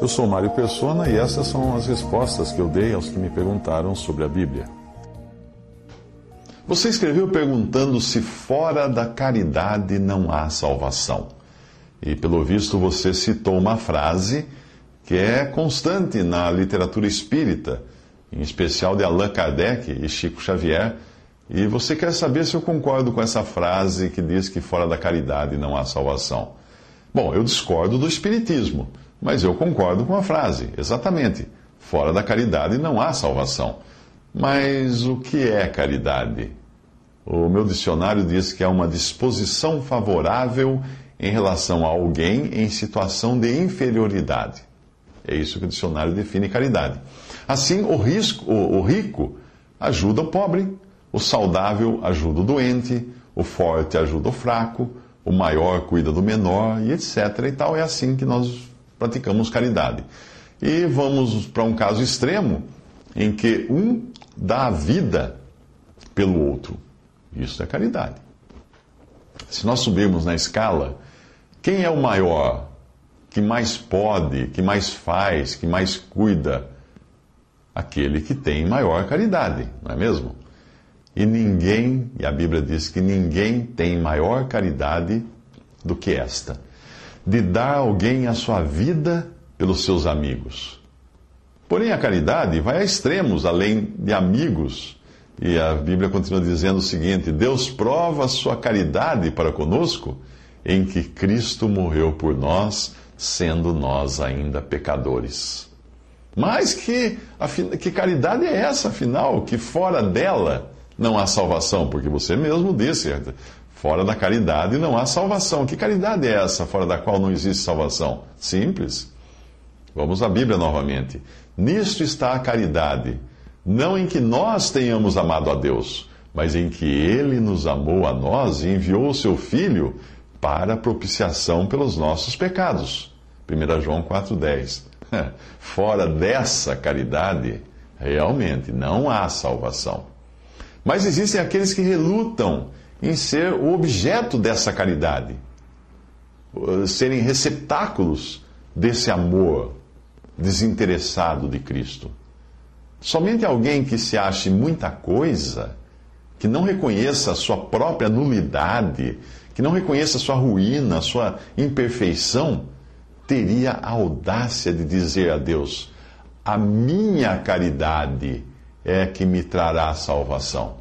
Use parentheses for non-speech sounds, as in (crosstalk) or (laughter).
Eu sou Mário Persona e essas são as respostas que eu dei aos que me perguntaram sobre a Bíblia. Você escreveu perguntando se fora da caridade não há salvação. E pelo visto você citou uma frase que é constante na literatura espírita, em especial de Allan Kardec e Chico Xavier. E você quer saber se eu concordo com essa frase que diz que fora da caridade não há salvação. Bom, eu discordo do Espiritismo, mas eu concordo com a frase, exatamente. Fora da caridade não há salvação. Mas o que é caridade? O meu dicionário diz que é uma disposição favorável em relação a alguém em situação de inferioridade. É isso que o dicionário define caridade. Assim, o, risco, o, o rico ajuda o pobre, o saudável ajuda o doente, o forte ajuda o fraco, o maior cuida do menor e etc. E tal. É assim que nós praticamos caridade. E vamos para um caso extremo em que um dá a vida pelo outro. Isso é caridade. Se nós subirmos na escala, quem é o maior, que mais pode, que mais faz, que mais cuida? Aquele que tem maior caridade, não é mesmo? E ninguém, e a Bíblia diz que ninguém tem maior caridade do que esta, de dar alguém a sua vida pelos seus amigos. Porém, a caridade vai a extremos, além de amigos. E a Bíblia continua dizendo o seguinte: Deus prova a sua caridade para conosco em que Cristo morreu por nós, sendo nós ainda pecadores. Mas que, que caridade é essa, afinal, que fora dela não há salvação, porque você mesmo disse, fora da caridade não há salvação. Que caridade é essa fora da qual não existe salvação? Simples. Vamos à Bíblia novamente. Nisto está a caridade, não em que nós tenhamos amado a Deus, mas em que Ele nos amou a nós e enviou o seu Filho para propiciação pelos nossos pecados. 1 João 4,10. (laughs) Fora dessa caridade, realmente não há salvação. Mas existem aqueles que relutam em ser o objeto dessa caridade, serem receptáculos desse amor desinteressado de Cristo. Somente alguém que se ache muita coisa, que não reconheça a sua própria nulidade, que não reconheça a sua ruína, a sua imperfeição, teria a audácia de dizer a Deus: A minha caridade é que me trará salvação.